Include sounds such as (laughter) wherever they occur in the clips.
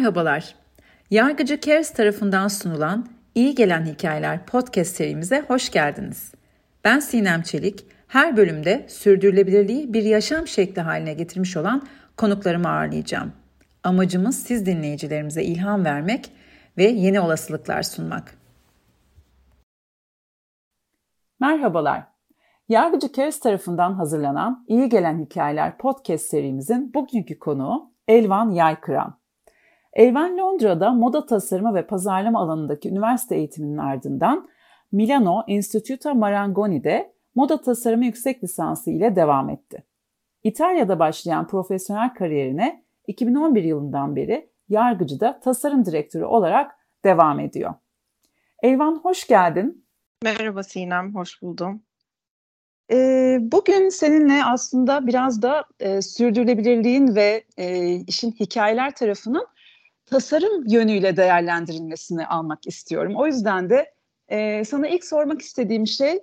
Merhabalar. Yargıcı Cares tarafından sunulan İyi Gelen Hikayeler podcast serimize hoş geldiniz. Ben Sinem Çelik. Her bölümde sürdürülebilirliği bir yaşam şekli haline getirmiş olan konuklarımı ağırlayacağım. Amacımız siz dinleyicilerimize ilham vermek ve yeni olasılıklar sunmak. Merhabalar. Yargıcı Cares tarafından hazırlanan İyi Gelen Hikayeler podcast serimizin bugünkü konuğu Elvan Yaykıran. Elvan Londra'da moda tasarımı ve pazarlama alanındaki üniversite eğitiminin ardından Milano Instituto Marangoni'de moda tasarımı yüksek lisansı ile devam etti. İtalya'da başlayan profesyonel kariyerine 2011 yılından beri yargıcıda tasarım direktörü olarak devam ediyor. Elvan hoş geldin. Merhaba Sinem, hoş buldum. Ee, bugün seninle aslında biraz da e, sürdürülebilirliğin ve e, işin hikayeler tarafının tasarım yönüyle değerlendirilmesini almak istiyorum. O yüzden de e, sana ilk sormak istediğim şey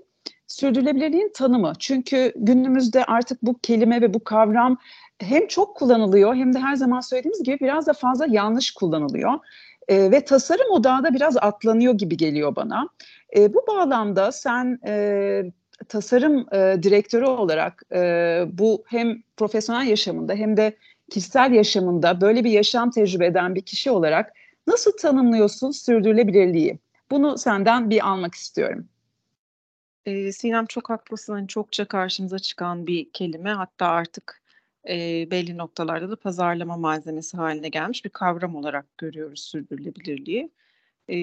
sürdürülebilirliğin tanımı. Çünkü günümüzde artık bu kelime ve bu kavram hem çok kullanılıyor hem de her zaman söylediğimiz gibi biraz da fazla yanlış kullanılıyor. E, ve tasarım odağı da biraz atlanıyor gibi geliyor bana. E, bu bağlamda sen e, tasarım e, direktörü olarak e, bu hem profesyonel yaşamında hem de kişisel yaşamında böyle bir yaşam tecrübe eden bir kişi olarak nasıl tanımlıyorsun sürdürülebilirliği? Bunu senden bir almak istiyorum. Ee, Sinem çok haklısın. Hani çokça karşımıza çıkan bir kelime. Hatta artık e, belli noktalarda da pazarlama malzemesi haline gelmiş bir kavram olarak görüyoruz sürdürülebilirliği. E,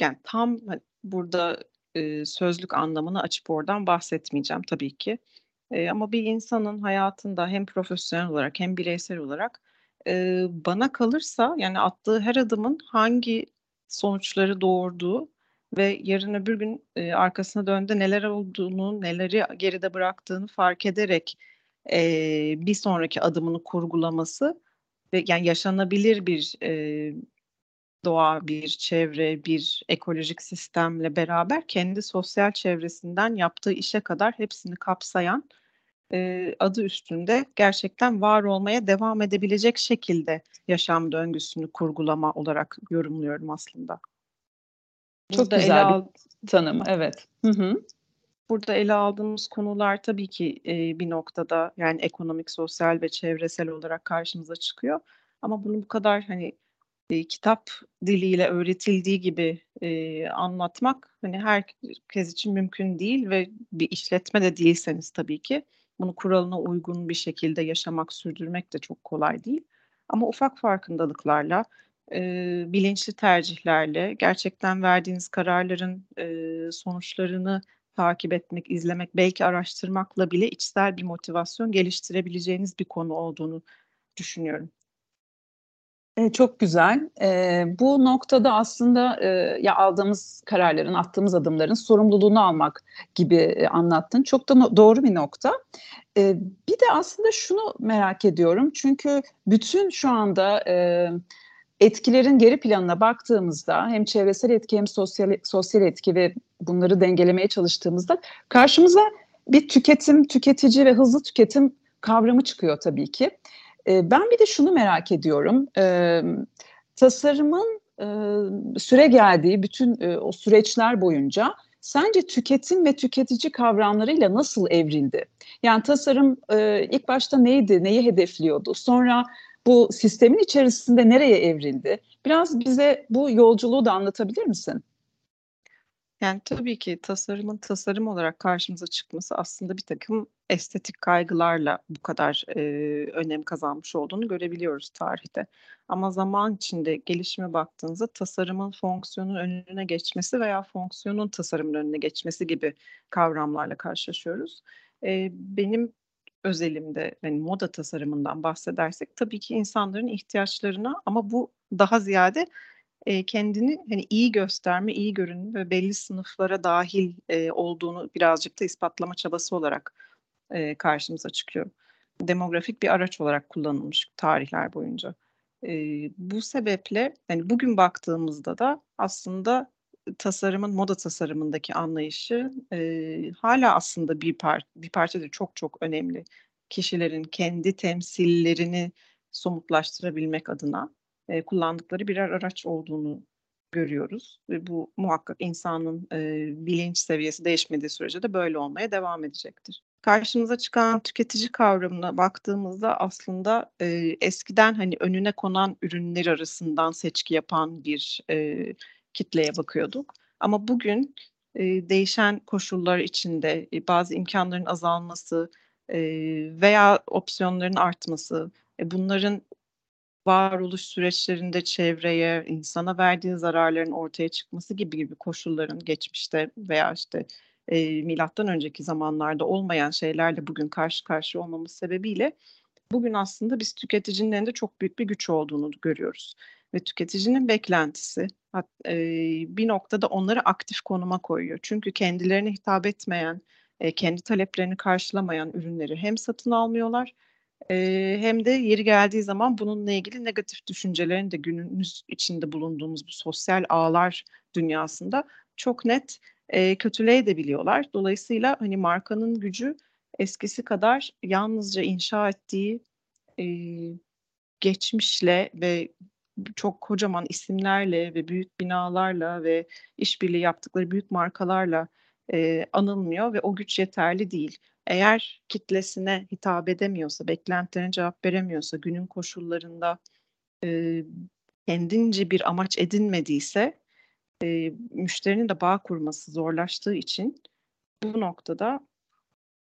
yani tam hani, burada e, sözlük anlamını açıp oradan bahsetmeyeceğim tabii ki. E, ama bir insanın hayatında hem profesyonel olarak hem bireysel olarak e, bana kalırsa yani attığı her adımın hangi sonuçları doğurduğu ve yarın öbür gün e, arkasına döndüğünde neler olduğunu, neleri geride bıraktığını fark ederek e, bir sonraki adımını kurgulaması ve yani yaşanabilir bir e, doğa, bir çevre, bir ekolojik sistemle beraber kendi sosyal çevresinden yaptığı işe kadar hepsini kapsayan e, adı üstünde gerçekten var olmaya devam edebilecek şekilde yaşam döngüsünü kurgulama olarak yorumluyorum aslında. Çok Burada güzel ele bir tanım, evet. Hı hı. Burada ele aldığımız konular tabii ki e, bir noktada yani ekonomik, sosyal ve çevresel olarak karşımıza çıkıyor. Ama bunu bu kadar hani e, kitap diliyle öğretildiği gibi e, anlatmak hani herkes için mümkün değil ve bir işletme de değilseniz tabii ki bunu kuralına uygun bir şekilde yaşamak, sürdürmek de çok kolay değil. Ama ufak farkındalıklarla, e, bilinçli tercihlerle, gerçekten verdiğiniz kararların e, sonuçlarını takip etmek, izlemek, belki araştırmakla bile içsel bir motivasyon geliştirebileceğiniz bir konu olduğunu düşünüyorum. E, çok güzel. E, bu noktada aslında e, ya aldığımız kararların, attığımız adımların sorumluluğunu almak gibi e, anlattın. Çok da no- doğru bir nokta. E, bir de aslında şunu merak ediyorum. Çünkü bütün şu anda e, etkilerin geri planına baktığımızda hem çevresel etki hem sosyal sosyal etki ve bunları dengelemeye çalıştığımızda karşımıza bir tüketim, tüketici ve hızlı tüketim kavramı çıkıyor tabii ki. E, ben bir de şunu merak ediyorum. E, tasarımın e, süre geldiği bütün e, o süreçler boyunca sence tüketim ve tüketici kavramlarıyla nasıl evrildi? Yani tasarım e, ilk başta neydi, neyi hedefliyordu? Sonra bu sistemin içerisinde nereye evrildi? Biraz bize bu yolculuğu da anlatabilir misin? Yani tabii ki tasarımın tasarım olarak karşımıza çıkması aslında bir takım estetik kaygılarla bu kadar e, önem kazanmış olduğunu görebiliyoruz tarihte. Ama zaman içinde gelişime baktığınızda tasarımın fonksiyonun önüne geçmesi veya fonksiyonun tasarımın önüne geçmesi gibi kavramlarla karşılaşıyoruz. E, benim özelimde yani moda tasarımından bahsedersek tabii ki insanların ihtiyaçlarına ama bu daha ziyade e, kendini hani iyi gösterme, iyi görünme ve belli sınıflara dahil e, olduğunu birazcık da ispatlama çabası olarak e, karşımıza çıkıyor. Demografik bir araç olarak kullanılmış tarihler boyunca. E, bu sebeple yani bugün baktığımızda da aslında tasarımın moda tasarımındaki anlayışı e, hala aslında bir par bir parça da çok çok önemli. Kişilerin kendi temsillerini somutlaştırabilmek adına e, kullandıkları birer araç olduğunu görüyoruz ve bu muhakkak insanın e, bilinç seviyesi değişmediği sürece de böyle olmaya devam edecektir. Karşımıza çıkan tüketici kavramına baktığımızda aslında e, eskiden hani önüne konan ürünler arasından seçki yapan bir e, kitleye bakıyorduk. Ama bugün e, değişen koşullar içinde e, bazı imkanların azalması e, veya opsiyonların artması, e, bunların varoluş süreçlerinde çevreye, insana verdiği zararların ortaya çıkması gibi gibi koşulların geçmişte veya işte e, milattan önceki zamanlarda olmayan şeylerle bugün karşı karşıya olmamız sebebiyle bugün aslında biz tüketicinin elinde çok büyük bir güç olduğunu görüyoruz. Ve tüketicinin beklentisi e, bir noktada onları aktif konuma koyuyor. Çünkü kendilerine hitap etmeyen, e, kendi taleplerini karşılamayan ürünleri hem satın almıyorlar e, hem de yeri geldiği zaman bununla ilgili negatif düşüncelerini de günümüz içinde bulunduğumuz bu sosyal ağlar dünyasında çok net e, kötüleyebiliyorlar. Dolayısıyla hani markanın gücü eskisi kadar yalnızca inşa ettiği e, geçmişle ve çok kocaman isimlerle ve büyük binalarla ve işbirliği yaptıkları büyük markalarla e, anılmıyor ve o güç yeterli değil. Eğer kitlesine hitap edemiyorsa, beklentilerine cevap veremiyorsa, günün koşullarında e, kendince bir amaç edinmediyse e, müşterinin de bağ kurması zorlaştığı için bu noktada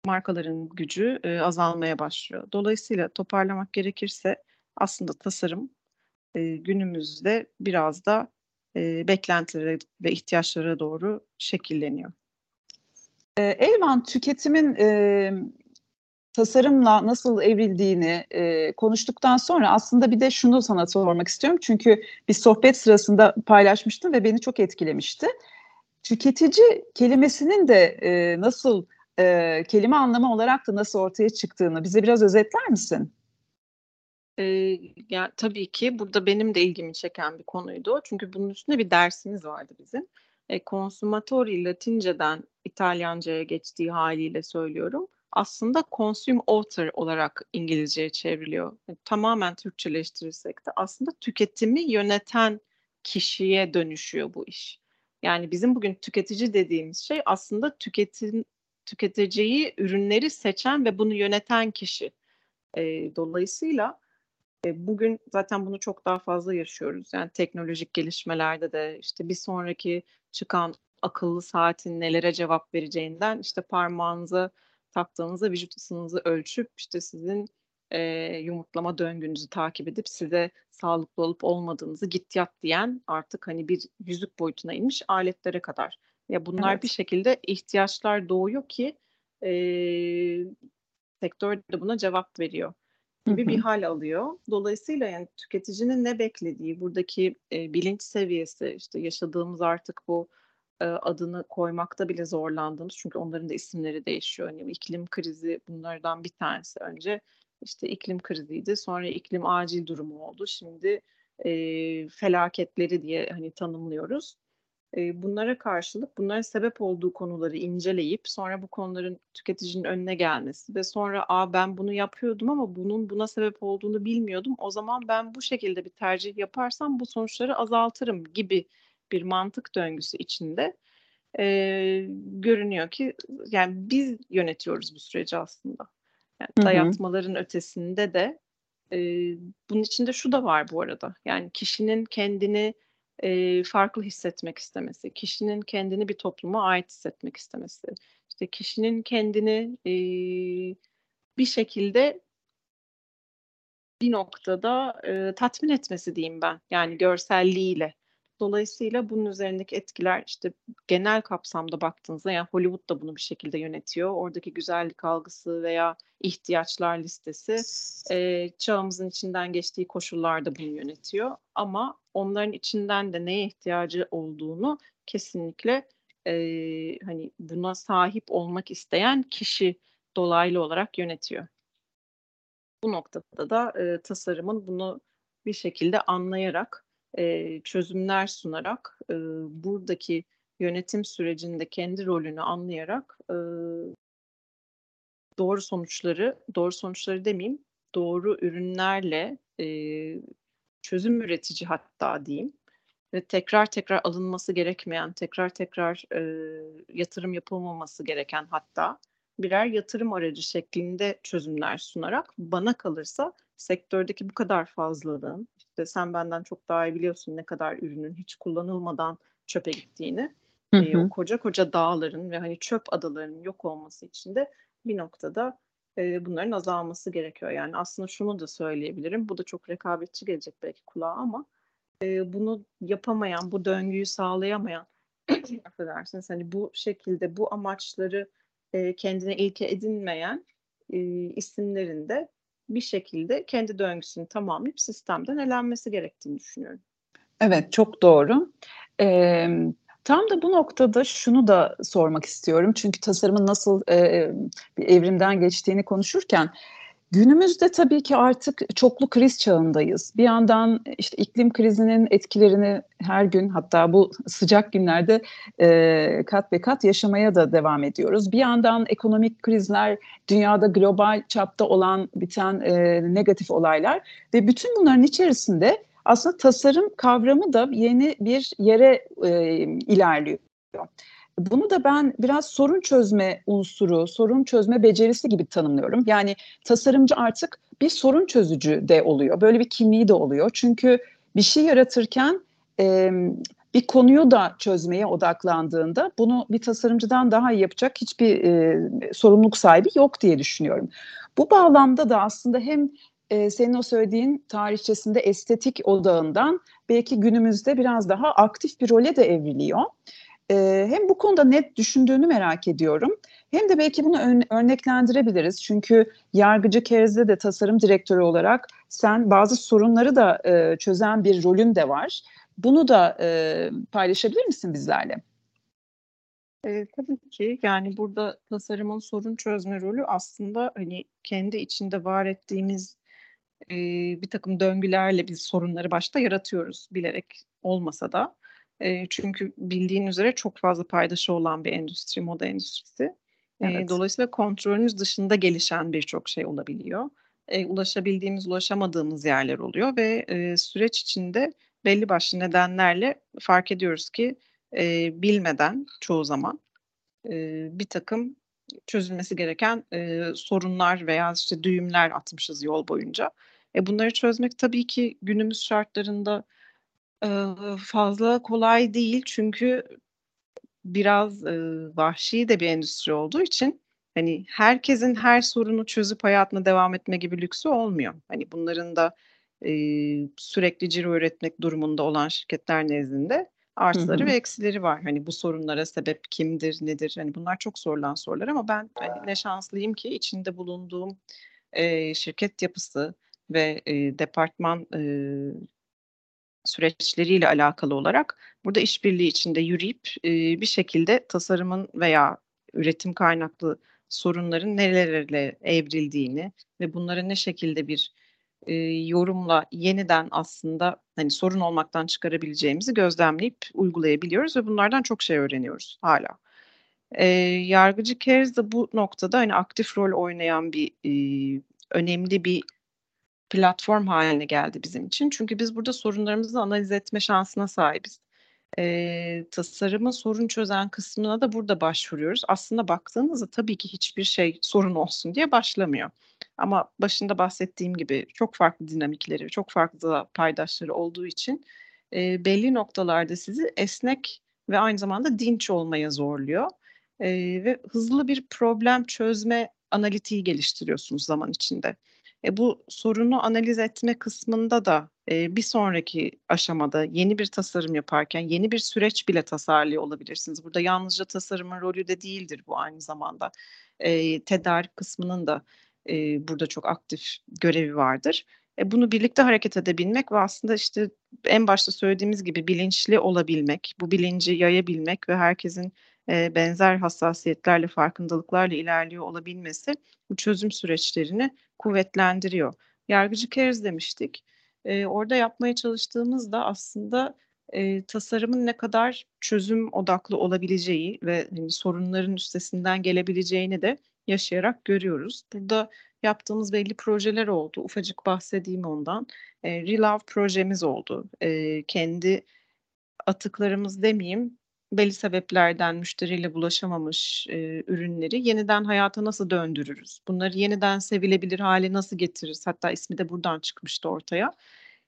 markaların gücü e, azalmaya başlıyor. Dolayısıyla toparlamak gerekirse aslında tasarım e, günümüzde biraz da e, beklentilere ve ihtiyaçlara doğru şekilleniyor. Elvan tüketimin tasarımla nasıl evrildiğini e, konuştuktan sonra aslında bir de şunu sana sormak istiyorum. Çünkü bir sohbet sırasında paylaşmıştım ve beni çok etkilemişti. Tüketici kelimesinin de e, nasıl e, kelime anlamı olarak da nasıl ortaya çıktığını bize biraz özetler misin? Eee, ya, tabii ki burada benim de ilgimi çeken bir konuydu Çünkü bunun üstünde bir dersimiz vardı bizim. Eee, consumatori Latinceden İtalyanca'ya geçtiği haliyle söylüyorum. Aslında consume author olarak İngilizceye çevriliyor. E, tamamen Türkçeleştirirsek de aslında tüketimi yöneten kişiye dönüşüyor bu iş. Yani bizim bugün tüketici dediğimiz şey aslında tüketim tüketeceği ürünleri seçen ve bunu yöneten kişi. Eee, dolayısıyla bugün zaten bunu çok daha fazla yaşıyoruz. Yani teknolojik gelişmelerde de işte bir sonraki çıkan akıllı saatin nelere cevap vereceğinden işte parmağınıza taktığınızda vücut ısınızı ölçüp işte sizin e, yumurtlama döngünüzü takip edip size sağlıklı olup olmadığınızı git yat diyen artık hani bir yüzük boyutuna inmiş aletlere kadar. Ya bunlar evet. bir şekilde ihtiyaçlar doğuyor ki e, sektör de buna cevap veriyor gibi bir hal alıyor. Dolayısıyla yani tüketicinin ne beklediği, buradaki e, bilinç seviyesi, işte yaşadığımız artık bu e, adını koymakta bile zorlandığımız çünkü onların da isimleri değişiyor. Hani iklim krizi bunlardan bir tanesi. Önce işte iklim kriziydi, sonra iklim acil durumu oldu. Şimdi e, felaketleri diye hani tanımlıyoruz bunlara karşılık bunların sebep olduğu konuları inceleyip sonra bu konuların tüketicinin önüne gelmesi ve sonra a ben bunu yapıyordum ama bunun buna sebep olduğunu bilmiyordum. O zaman ben bu şekilde bir tercih yaparsam bu sonuçları azaltırım gibi bir mantık döngüsü içinde e, görünüyor ki yani biz yönetiyoruz bu süreci aslında. Yani dayatmaların ötesinde de e, bunun içinde şu da var bu arada. Yani kişinin kendini e, farklı hissetmek istemesi, kişinin kendini bir topluma ait hissetmek istemesi, işte kişinin kendini e, bir şekilde bir noktada e, tatmin etmesi diyeyim ben. Yani görselliğiyle. Dolayısıyla bunun üzerindeki etkiler işte genel kapsamda baktığınızda yani Hollywood da bunu bir şekilde yönetiyor. Oradaki güzellik algısı veya ihtiyaçlar listesi e, çağımızın içinden geçtiği koşullarda bunu yönetiyor. Ama onların içinden de neye ihtiyacı olduğunu kesinlikle e, hani buna sahip olmak isteyen kişi dolaylı olarak yönetiyor. Bu noktada da e, tasarımın bunu bir şekilde anlayarak e, çözümler sunarak e, buradaki yönetim sürecinde kendi rolünü anlayarak e, doğru sonuçları, doğru sonuçları demeyeyim, doğru ürünlerle e, çözüm üretici hatta diyeyim ve tekrar tekrar alınması gerekmeyen, tekrar tekrar e, yatırım yapılmaması gereken hatta birer yatırım aracı şeklinde çözümler sunarak bana kalırsa sektördeki bu kadar fazlalığın, işte sen benden çok daha iyi biliyorsun ne kadar ürünün hiç kullanılmadan çöpe gittiğini, Hı e, o hı. koca koca dağların ve hani çöp adalarının yok olması için de bir noktada e, bunların azalması gerekiyor. Yani aslında şunu da söyleyebilirim, bu da çok rekabetçi gelecek belki kulağa ama e, bunu yapamayan, bu döngüyü sağlayamayan, (clears throat) affedersiniz hani bu şekilde bu amaçları e, kendine ilke edinmeyen e, isimlerin de bir şekilde kendi döngüsünü tamamlayıp sistemden elenmesi gerektiğini düşünüyorum. Evet, çok doğru. Emm, tam da bu noktada şunu da sormak istiyorum. Çünkü tasarımın nasıl, eee, bir evrimden geçtiğini konuşurken günümüzde tabii ki artık çoklu kriz çağındayız. Bir yandan, işte, iklim krizinin etkilerini her gün hatta bu sıcak günlerde, eee, kat be kat yaşamaya da devam ediyoruz. Bir yandan ekonomik krizler, dünyada global çapta olan biten, eee, negatif olaylar ve bütün bunların içerisinde aslında tasarım kavramı da yeni bir yere e, ilerliyor. Bunu da ben biraz sorun çözme unsuru, sorun çözme becerisi gibi tanımlıyorum. Yani tasarımcı artık bir sorun çözücü de oluyor. Böyle bir kimliği de oluyor. Çünkü bir şey yaratırken e, bir konuyu da çözmeye odaklandığında bunu bir tasarımcıdan daha iyi yapacak hiçbir e, sorumluluk sahibi yok diye düşünüyorum. Bu bağlamda da aslında hem e, senin o söylediğin tarihçesinde estetik odağından belki günümüzde biraz daha aktif bir role de evriliyor. E, hem bu konuda net düşündüğünü merak ediyorum. Hem de belki bunu ön, örneklendirebiliriz. Çünkü yargıcı Keriz'de de tasarım direktörü olarak sen bazı sorunları da e, çözen bir rolün de var. Bunu da e, paylaşabilir misin bizlerle? E, tabii ki yani burada tasarımın sorun çözme rolü aslında hani kendi içinde var ettiğimiz e, bir takım döngülerle biz sorunları başta yaratıyoruz bilerek olmasa da. E, çünkü bildiğin üzere çok fazla paydaşı olan bir endüstri, moda endüstrisi. Evet. E, dolayısıyla kontrolünüz dışında gelişen birçok şey olabiliyor. E, ulaşabildiğimiz, ulaşamadığımız yerler oluyor ve e, süreç içinde belli başlı nedenlerle fark ediyoruz ki e, bilmeden çoğu zaman e, bir takım çözülmesi gereken e, sorunlar veya işte düğümler atmışız yol boyunca. E, bunları çözmek tabii ki günümüz şartlarında, fazla kolay değil çünkü biraz, ııı, vahşi de bir endüstri olduğu için, hani, herkesin her sorunu çözüp hayatına devam etme gibi lüksü olmuyor. Hani, bunların da, eee, sürekli ciro üretmek durumunda olan şirketler nezdinde artıları ve eksileri var. Hani, bu sorunlara sebep kimdir, nedir? Hani, bunlar çok sorulan sorular ama ben, hani, ne şanslıyım ki içinde bulunduğum, eee, şirket yapısı ve e, departman e, süreçleriyle alakalı olarak burada işbirliği içinde yürüyüp e, bir şekilde tasarımın veya üretim kaynaklı sorunların nelerle evrildiğini ve bunları ne şekilde bir e, yorumla yeniden aslında hani sorun olmaktan çıkarabileceğimizi gözlemleyip uygulayabiliyoruz ve bunlardan çok şey öğreniyoruz hala. E, yargıcı Keriz de bu noktada hani aktif rol oynayan bir e, önemli bir platform haline geldi bizim için. Çünkü biz burada sorunlarımızı analiz etme şansına sahibiz. Eee, tasarımın sorun çözen kısmına da burada başvuruyoruz. Aslında baktığınızda tabii ki hiçbir şey sorun olsun diye başlamıyor. Ama başında bahsettiğim gibi çok farklı dinamikleri, çok farklı paydaşları olduğu için eee, belli noktalarda sizi esnek ve aynı zamanda dinç olmaya zorluyor. Eee, ve hızlı bir problem çözme analitiği geliştiriyorsunuz zaman içinde. E, bu sorunu analiz etme kısmında da e, bir sonraki aşamada yeni bir tasarım yaparken yeni bir süreç bile tasarlıyor olabilirsiniz. Burada yalnızca tasarımın rolü de değildir bu aynı zamanda. E, tedarik kısmının da e, burada çok aktif görevi vardır. E, bunu birlikte hareket edebilmek ve aslında işte en başta söylediğimiz gibi bilinçli olabilmek, bu bilinci yayabilmek ve herkesin benzer hassasiyetlerle, farkındalıklarla ilerliyor olabilmesi bu çözüm süreçlerini kuvvetlendiriyor. Yargıcı keriz demiştik. E, orada yapmaya çalıştığımız da aslında e, tasarımın ne kadar çözüm odaklı olabileceği ve hani, sorunların üstesinden gelebileceğini de yaşayarak görüyoruz. Burada yaptığımız belli projeler oldu. Ufacık bahsedeyim ondan. E, Relove projemiz oldu. E, kendi atıklarımız demeyeyim, belli sebeplerden müşteriyle bulaşamamış e, ürünleri yeniden hayata nasıl döndürürüz? Bunları yeniden sevilebilir hale nasıl getiririz? Hatta ismi de buradan çıkmıştı ortaya.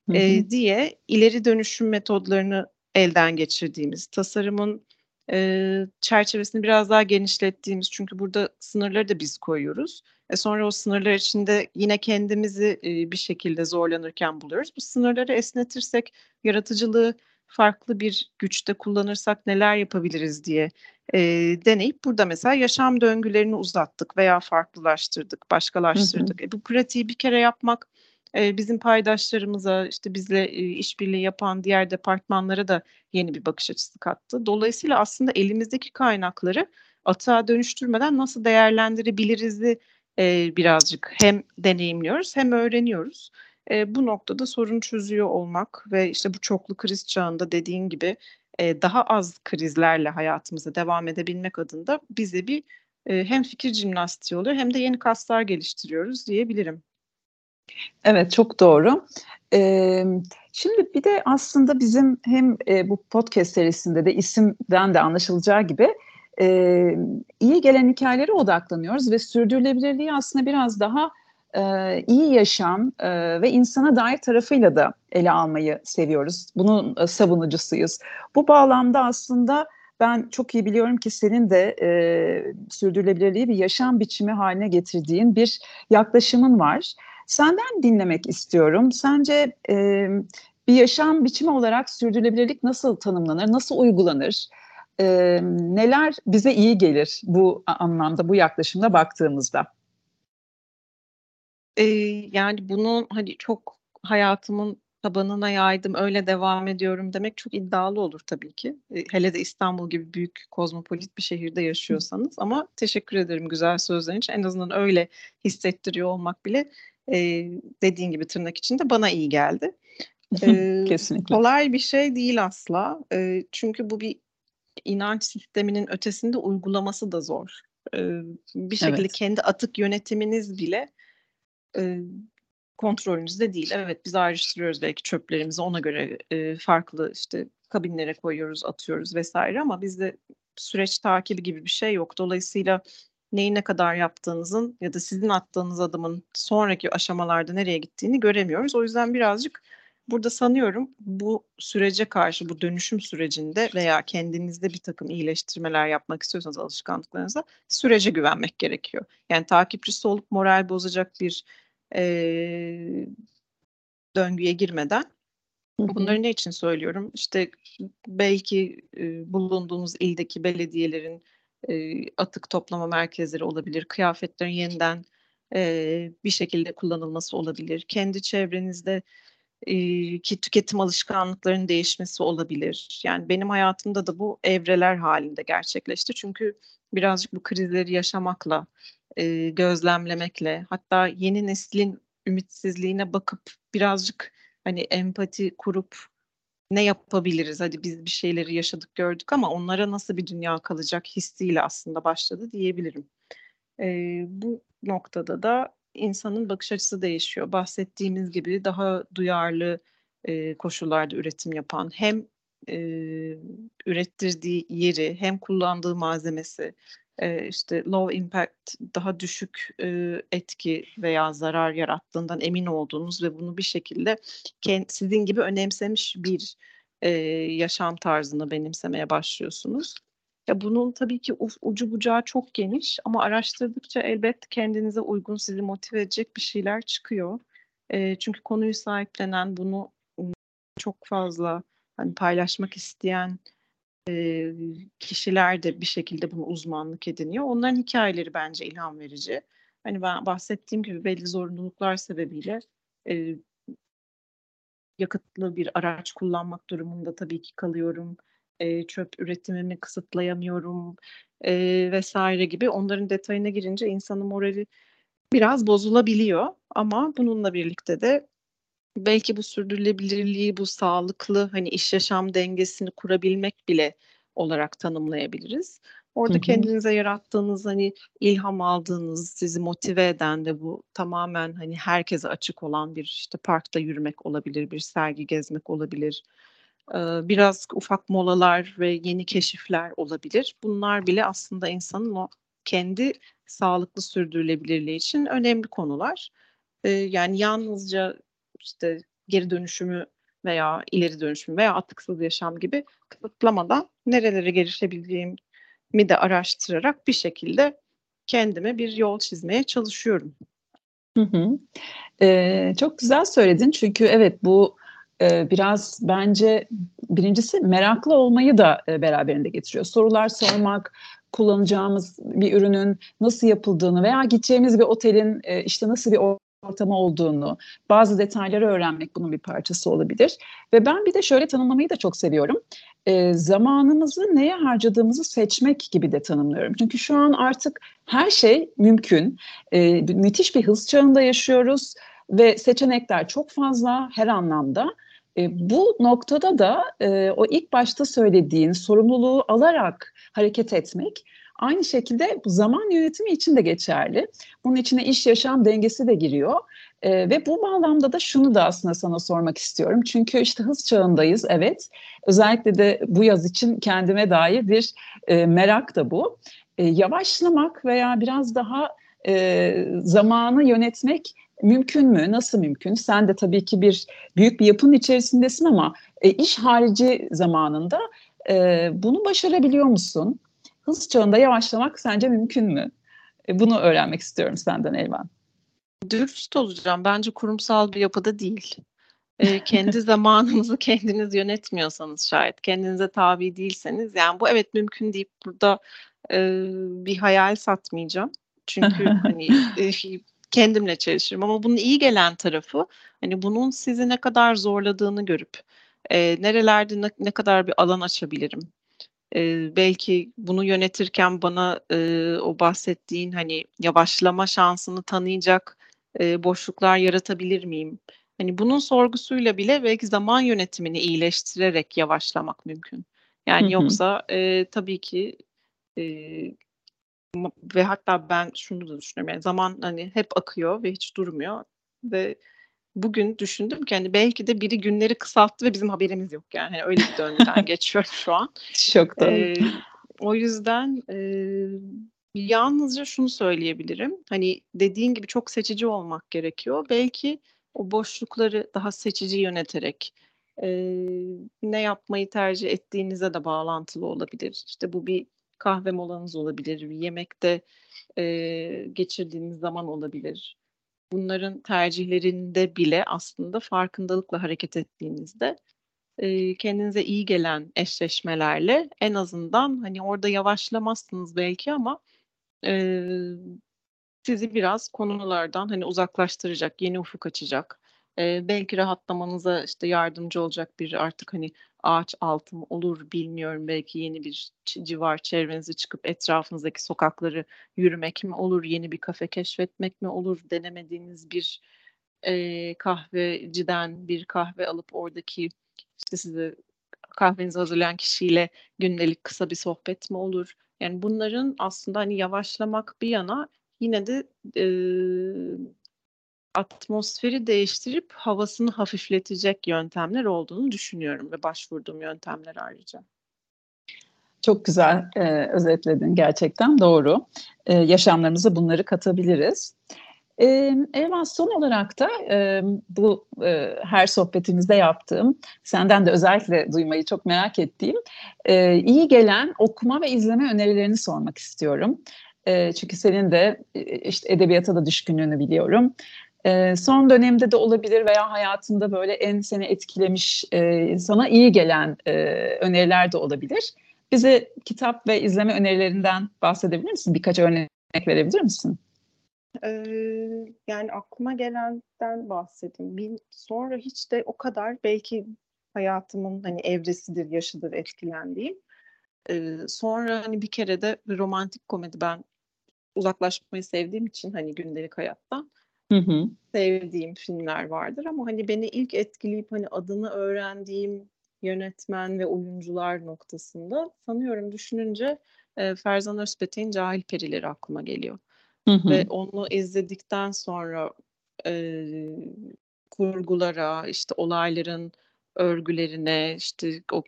Hı hı. E, diye ileri dönüşüm metodlarını elden geçirdiğimiz, tasarımın e, çerçevesini biraz daha genişlettiğimiz çünkü burada sınırları da biz koyuyoruz. E sonra o sınırlar içinde yine kendimizi e, bir şekilde zorlanırken buluyoruz. Bu sınırları esnetirsek yaratıcılığı farklı bir güçte kullanırsak neler yapabiliriz diye e, deneyip burada mesela yaşam döngülerini uzattık veya farklılaştırdık, başkalaştırdık. Hı hı. E, bu pratiği bir kere yapmak e, bizim paydaşlarımıza işte bizle e, işbirliği yapan diğer departmanlara da yeni bir bakış açısı kattı. Dolayısıyla aslında elimizdeki kaynakları atığa dönüştürmeden nasıl değerlendirebiliriz e, birazcık hem deneyimliyoruz hem öğreniyoruz. E, bu noktada sorun çözüyor olmak ve işte bu çoklu kriz çağında dediğin gibi e, daha az krizlerle hayatımıza devam edebilmek adında bize bir e, hem fikir jimnastiği oluyor hem de yeni kaslar geliştiriyoruz diyebilirim. Evet çok doğru. Şimdi bir de aslında bizim hem bu podcast serisinde de isimden de anlaşılacağı gibi iyi gelen hikayelere odaklanıyoruz ve sürdürülebilirliği aslında biraz daha e, iyi yaşam ve insana dair tarafıyla da ele almayı seviyoruz. Bunun e, savunucusuyuz. Bu bağlamda aslında ben çok iyi biliyorum ki senin de e, sürdürülebilirliği bir yaşam biçimi haline getirdiğin bir yaklaşımın var. Senden dinlemek istiyorum. Sence e, bir yaşam biçimi olarak sürdürülebilirlik nasıl tanımlanır, nasıl uygulanır? E, neler bize iyi gelir bu anlamda, bu yaklaşımda baktığımızda? Eee, yani, bunu, hani, çok hayatımın tabanına yaydım, öyle devam ediyorum demek çok iddialı olur tabii ki. Hele de İstanbul gibi büyük kozmopolit bir şehirde yaşıyorsanız ama teşekkür ederim güzel sözlerin için. En azından öyle hissettiriyor olmak bile, eee, dediğin gibi tırnak içinde bana iyi geldi. (laughs) Eee, Kesinlikle. kolay bir şey değil asla. Eee, çünkü bu bir inanç sisteminin ötesinde uygulaması da zor. Eee, bir şekilde Evet. kendi atık yönetiminiz bile Eee, kontrolünüzde değil. Evet, biz ayrıştırıyoruz belki çöplerimizi ona göre, eee, farklı, işte, kabinlere koyuyoruz, atıyoruz vesaire ama bizde süreç takibi gibi bir şey yok. Dolayısıyla neyi ne kadar yaptığınızın ya da sizin attığınız adımın sonraki aşamalarda nereye gittiğini göremiyoruz. O yüzden birazcık burada sanıyorum bu sürece karşı, bu dönüşüm sürecinde veya kendinizde bir takım iyileştirmeler yapmak istiyorsanız alışkanlıklarınıza sürece güvenmek gerekiyor. Yani takipçisi olup moral bozacak bir Eee, döngüye girmeden. Bunları ne için söylüyorum? İşte belki, eee, bulunduğunuz ildeki belediyelerin, eee, atık toplama merkezleri olabilir, kıyafetlerin yeniden, eee, bir şekilde kullanılması olabilir. Kendi çevrenizde eee, ki tüketim alışkanlıklarının değişmesi olabilir. Yani benim hayatımda da bu evreler halinde gerçekleşti. Çünkü birazcık bu krizleri yaşamakla eee, gözlemlemekle hatta yeni neslin ümitsizliğine bakıp birazcık hani empati kurup ne yapabiliriz? Hadi biz bir şeyleri yaşadık gördük ama onlara nasıl bir dünya kalacak hissiyle aslında başladı diyebilirim. Eee, bu noktada da insanın bakış açısı değişiyor. Bahsettiğimiz gibi daha duyarlı eee, koşullarda üretim yapan hem eee, ürettirdiği yeri hem kullandığı malzemesi Eee, işte low impact daha düşük, etki veya zarar yarattığından emin olduğunuz ve bunu bir şekilde sizin gibi önemsemiş bir, yaşam tarzını benimsemeye başlıyorsunuz. Ya, bunun tabii ki ucu bucağı çok geniş ama araştırdıkça elbet kendinize uygun, sizi motive edecek bir şeyler çıkıyor. Çünkü konuyu sahiplenen, bunu, çok fazla, hani, paylaşmak isteyen Kişiler de bir şekilde bunu uzmanlık ediniyor. Onların hikayeleri bence ilham verici. Hani, ben bahsettiğim gibi belli zorunluluklar sebebiyle, eee yakıtlı bir araç kullanmak durumunda tabii ki kalıyorum. Eee, çöp üretimimi kısıtlayamıyorum, eee, vs. gibi. Onların detayına girince insanın morali biraz bozulabiliyor ama bununla birlikte de Belki bu sürdürülebilirliği, bu sağlıklı, hani, iş yaşam dengesini kurabilmek bile olarak tanımlayabiliriz. Orada hı hı. kendinize yarattığınız hani ilham aldığınız, sizi motive eden de bu tamamen hani herkese açık olan bir işte parkta yürümek olabilir, bir sergi gezmek olabilir. Biraz ufak molalar ve yeni keşifler olabilir. Bunlar bile aslında insanın o kendi sağlıklı sürdürülebilirliği için önemli konular. Yani yalnızca işte geri dönüşümü veya ileri dönüşüm veya atıksız yaşam gibi kısıtlamadan nerelere gelişebileceğimi de araştırarak bir şekilde kendime bir yol çizmeye çalışıyorum. Hı hı. Ee, çok güzel söyledin çünkü evet bu e, biraz bence birincisi meraklı olmayı da e, beraberinde getiriyor. Sorular sormak, kullanacağımız bir ürünün nasıl yapıldığını veya gideceğimiz bir otelin e, işte nasıl bir ortamı olduğunu, bazı detayları öğrenmek bunun bir parçası olabilir. Ve ben bir de şöyle tanımlamayı da çok seviyorum. E, zamanımızı neye harcadığımızı seçmek gibi de tanımlıyorum. Çünkü şu an artık her şey mümkün. E, müthiş bir hız çağında yaşıyoruz ve seçenekler çok fazla her anlamda. E, bu noktada da e, o ilk başta söylediğin sorumluluğu alarak hareket etmek Aynı şekilde zaman yönetimi için de geçerli. Bunun içine iş yaşam dengesi de giriyor. E, ve bu bağlamda da şunu da aslında sana sormak istiyorum. Çünkü işte hız çağındayız evet. Özellikle de bu yaz için kendime dair bir e, merak da bu. E, yavaşlamak veya biraz daha e, zamanı yönetmek mümkün mü? Nasıl mümkün? Sen de tabii ki bir büyük bir yapının içerisindesin ama e, iş harici zamanında e, bunu başarabiliyor musun? Hız çağında yavaşlamak sence mümkün mü? E, bunu öğrenmek istiyorum senden Elvan. Dürüst olacağım. Bence kurumsal bir yapıda değil. E, kendi (laughs) zamanınızı kendiniz yönetmiyorsanız şayet, kendinize tabi değilseniz yani bu evet mümkün deyip burada e, bir hayal satmayacağım. Çünkü (laughs) hani e, kendimle çalışırım ama bunun iyi gelen tarafı hani bunun sizi ne kadar zorladığını görüp e, nerelerde ne, ne kadar bir alan açabilirim Eee, belki bunu yönetirken bana, eee, o bahsettiğin, hani, yavaşlama şansını tanıyacak, eee, boşluklar yaratabilir miyim? Hani, bunun sorgusuyla bile belki zaman yönetimini iyileştirerek yavaşlamak mümkün. Yani, Hı hı. yoksa, eee, tabii ki, eee, ve hatta ben şunu da düşünüyorum, yani, zaman, hani, hep akıyor ve hiç durmuyor ve bugün düşündüm ki hani belki de biri günleri kısalttı ve bizim haberimiz yok yani. Hani öyle bir döngüden (laughs) geçiyorum şu an. Çok doğru. Ee, o yüzden e, yalnızca şunu söyleyebilirim. Hani dediğin gibi çok seçici olmak gerekiyor. Belki o boşlukları daha seçici yöneterek e, ne yapmayı tercih ettiğinize de bağlantılı olabilir. İşte bu bir kahve molanız olabilir, bir yemekte e, geçirdiğiniz zaman olabilir bunların tercihlerinde bile aslında farkındalıkla hareket ettiğinizde e, kendinize iyi gelen eşleşmelerle en azından hani orada yavaşlamazsınız belki ama e, sizi biraz konulardan hani uzaklaştıracak, yeni ufuk açacak. E, belki rahatlamanıza işte yardımcı olacak bir artık hani ağaç altı mı olur bilmiyorum. Belki yeni bir civar çevrenize çıkıp etrafınızdaki sokakları yürümek mi olur, yeni bir kafe keşfetmek mi olur, denemediğiniz bir e, kahveciden bir kahve alıp oradaki işte size kahvenizi hazırlayan kişiyle gündelik kısa bir sohbet mi olur? Yani bunların aslında hani yavaşlamak bir yana yine de e, atmosferi değiştirip havasını hafifletecek yöntemler olduğunu düşünüyorum ve başvurduğum yöntemler ayrıca. Çok güzel e, özetledin gerçekten doğru. E, yaşamlarımıza bunları katabiliriz. E, Elvan son olarak da e, bu e, her sohbetimizde yaptığım, senden de özellikle duymayı çok merak ettiğim e, iyi gelen okuma ve izleme önerilerini sormak istiyorum. E, çünkü senin de işte edebiyata da düşkünlüğünü biliyorum. E, son dönemde de olabilir veya hayatında böyle en seni etkilemiş, e, sana iyi gelen e, öneriler de olabilir. Bize kitap ve izleme önerilerinden bahsedebilir misin? Birkaç örnek verebilir misin? Ee, yani aklıma gelenden bahsedeyim. Bir, sonra hiç de o kadar belki hayatımın hani evresidir, yaşıdır etkilendiğim. Ee, sonra hani bir kere de romantik komedi ben uzaklaşmayı sevdiğim için hani gündelik hayattan Hı hı. Sevdiğim filmler vardır ama hani beni ilk etkileyip hani adını öğrendiğim yönetmen ve oyuncular noktasında sanıyorum düşününce e, Ferzan Özpetek'in Cahil Perileri aklıma geliyor. Hı hı. Ve onu izledikten sonra e, kurgulara, işte olayların örgülerine, işte o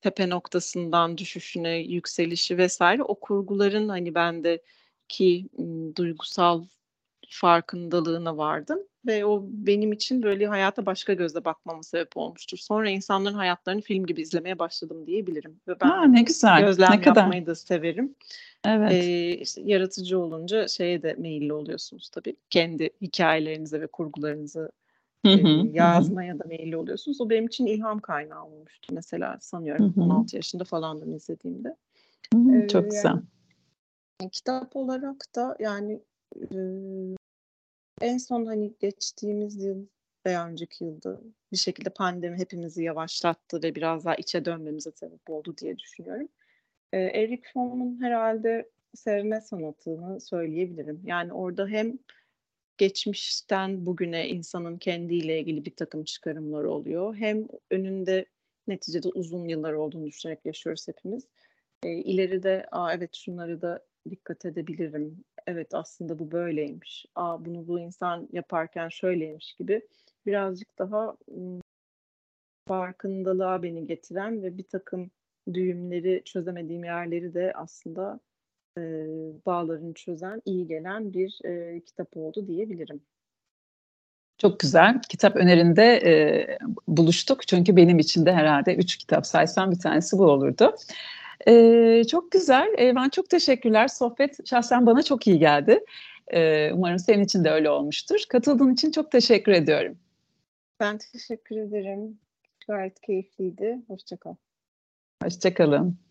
tepe noktasından düşüşüne, yükselişi vesaire o kurguların hani bendeki m, duygusal farkındalığına vardım ve o benim için böyle hayata başka gözle bakmama sebep olmuştur. Sonra insanların hayatlarını film gibi izlemeye başladım diyebilirim. Ve ben Aa, ne güzel. gözlem ne kadar. yapmayı da severim. Evet. Ee, işte yaratıcı olunca şeye de meyilli oluyorsunuz tabii. Kendi hikayelerinize ve kurgularınızı e, yazmaya da meyilli oluyorsunuz. O benim için ilham kaynağı olmuştu mesela sanıyorum 16 yaşında falandım izlediğimde. Ee, Çok güzel. Yani, kitap olarak da yani e, en son hani geçtiğimiz yıl veya önceki yılda bir şekilde pandemi hepimizi yavaşlattı ve biraz daha içe dönmemize sebep oldu diye düşünüyorum. Ee, Eric Fromm'un herhalde sevme sanatını söyleyebilirim. Yani orada hem geçmişten bugüne insanın kendiyle ilgili bir takım çıkarımlar oluyor. Hem önünde neticede uzun yıllar olduğunu düşünerek yaşıyoruz hepimiz. E, ileride Aa, evet şunları da dikkat edebilirim. Evet aslında bu böyleymiş. Aa bunu bu insan yaparken şöyleymiş gibi birazcık daha farkındalığa beni getiren ve bir takım düğümleri çözemediğim yerleri de aslında e, bağlarını çözen, iyi gelen bir e, kitap oldu diyebilirim. Çok güzel. Kitap önerinde e, buluştuk. Çünkü benim için de herhalde üç kitap saysam bir tanesi bu olurdu. E, çok güzel. E, ben çok teşekkürler. Sohbet şahsen bana çok iyi geldi. E, umarım senin için de öyle olmuştur. Katıldığın için çok teşekkür ediyorum. Ben teşekkür ederim. Gayet keyifliydi. Hoşçakal. Hoşçakalın.